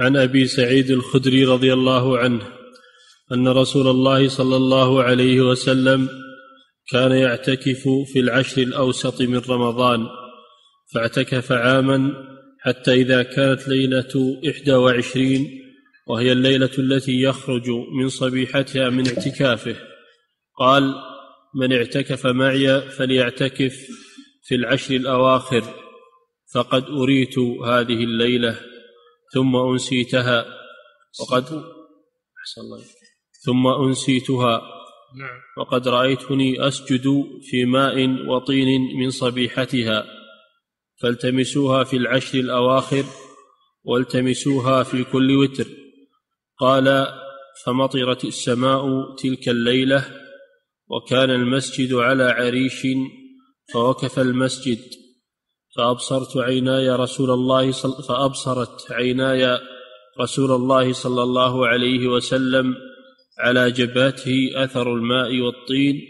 عن أبي سعيد الخدري رضي الله عنه أن رسول الله صلى الله عليه وسلم كان يعتكف في العشر الأوسط من رمضان فاعتكف عاما حتى إذا كانت ليلة إحدى وعشرين وهي الليلة التي يخرج من صبيحتها من اعتكافه. قال من اعتكف معي فليعتكف في العشر الأواخر فقد أريت هذه الليلة ثم أنسيتها. وقد أحسن الله ثم أنسيتها. نعم. وقد رأيتني أسجد في ماء وطين من صبيحتها. فالتمسوها في العشر الأواخر والتمسوها في كل وتر. قال فمطرت السماء تلك الليلة وكان المسجد على عريش فوقف المسجد. فأبصرت عيناي رسول الله صل فأبصرت عيناي رسول الله صلى الله عليه وسلم على جبهته أثر الماء والطين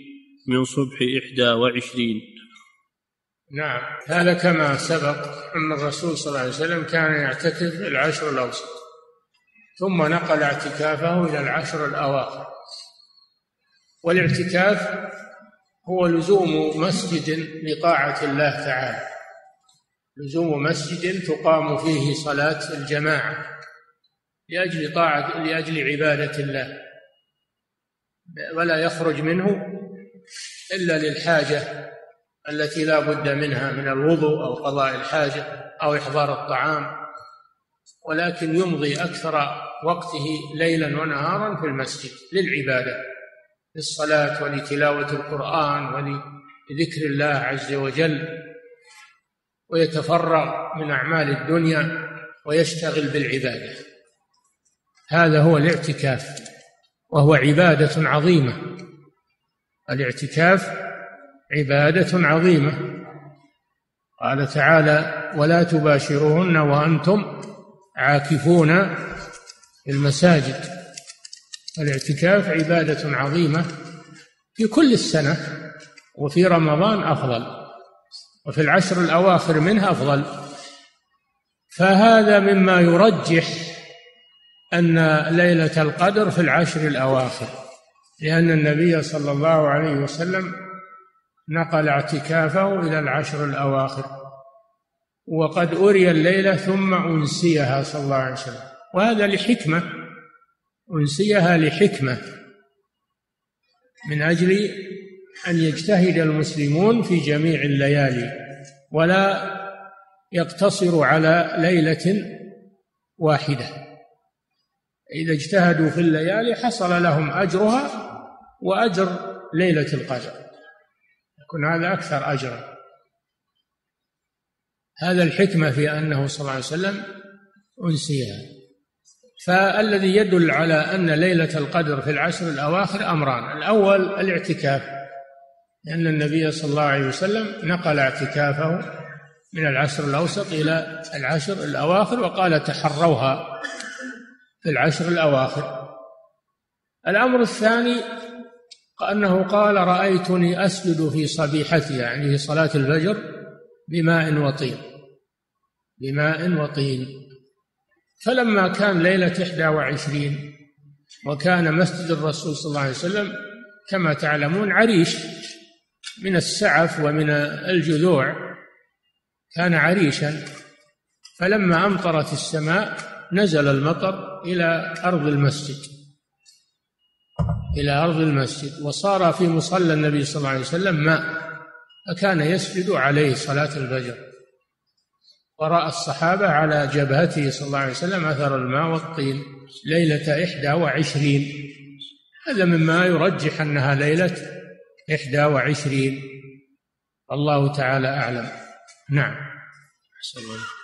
من صبح إحدى وعشرين. نعم. هذا كما سبق أن الرسول صلى الله عليه وسلم كان يعتكف العشر الأوسط ثم نقل اعتكافه إلى العشر الأواخر. والاعتكاف هو لزوم مسجد لطاعة الله تعالى. لزوم مسجد تقام فيه صلاة الجماعة لأجل طاعة لأجل عبادة الله. ولا يخرج منه إلا للحاجة التي لا بد منها من الوضوء أو قضاء الحاجة أو إحضار الطعام. ولكن يمضي أكثر وقته ليلا ونهارا في المسجد للعبادة للصلاة ولتلاوة القرآن ولذكر الله عز وجل. ويتفرغ من أعمال الدنيا ويشتغل بالعبادة. هذا هو الاعتكاف وهو عبادة عظيمة. الاعتكاف عبادة عظيمة. قال تعالى ولا تباشروهن وأنتم عاكفون في المساجد. الاعتكاف عبادة عظيمة في كل السنة وفي رمضان أفضل. وفي العشر الأواخر منها أفضل. فهذا مما يرجح أن ليلة القدر في العشر الأواخر لأن النبي صلى الله عليه وسلم نقل اعتكافه إلى العشر الأواخر وقد أري الليلة ثم أنسيها صلى الله عليه وسلم. وهذا لحكمة أنسيها لحكمة من أجل أن يجتهد المسلمون في جميع الليالي ولا يقتصروا على ليلة واحدة. إذا اجتهدوا في الليالي حصل لهم أجرها وأجر ليلة القدر. يكون هذا أكثر أجرا. هذا الحكمة في أنه صلى الله عليه وسلم أنسيها. فالذي يدل على أن ليلة القدر في العشر الأواخر أمران. الأول الاعتكاف. لأن النبي صلى الله عليه وسلم نقل اعتكافه من العشر الأوسط إلى العشر الأواخر وقال تحروها في العشر الأواخر. الأمر الثاني أنه قال رأيتني أسجد في صبيحتي يعني في صلاة الفجر بماء وطين بماء وطين. فلما كان ليلة إحدى وعشرين وكان مسجد الرسول صلى الله عليه وسلم كما تعلمون عريش من السعف ومن الجذوع كان عريشا فلما أمطرت السماء نزل المطر إلى أرض المسجد إلى أرض المسجد وصار في مصلى النبي صلى الله عليه وسلم ماء فكان يسجد عليه صلاة الفجر. وراى الصحابة على جبهته صلى الله عليه وسلم أثر الماء والطين ليلة إحدى وعشرين. هذا مما يرجح أنها ليلة إحدى وعشرين. الله تعالى أعلم. نعم. أحسن الله.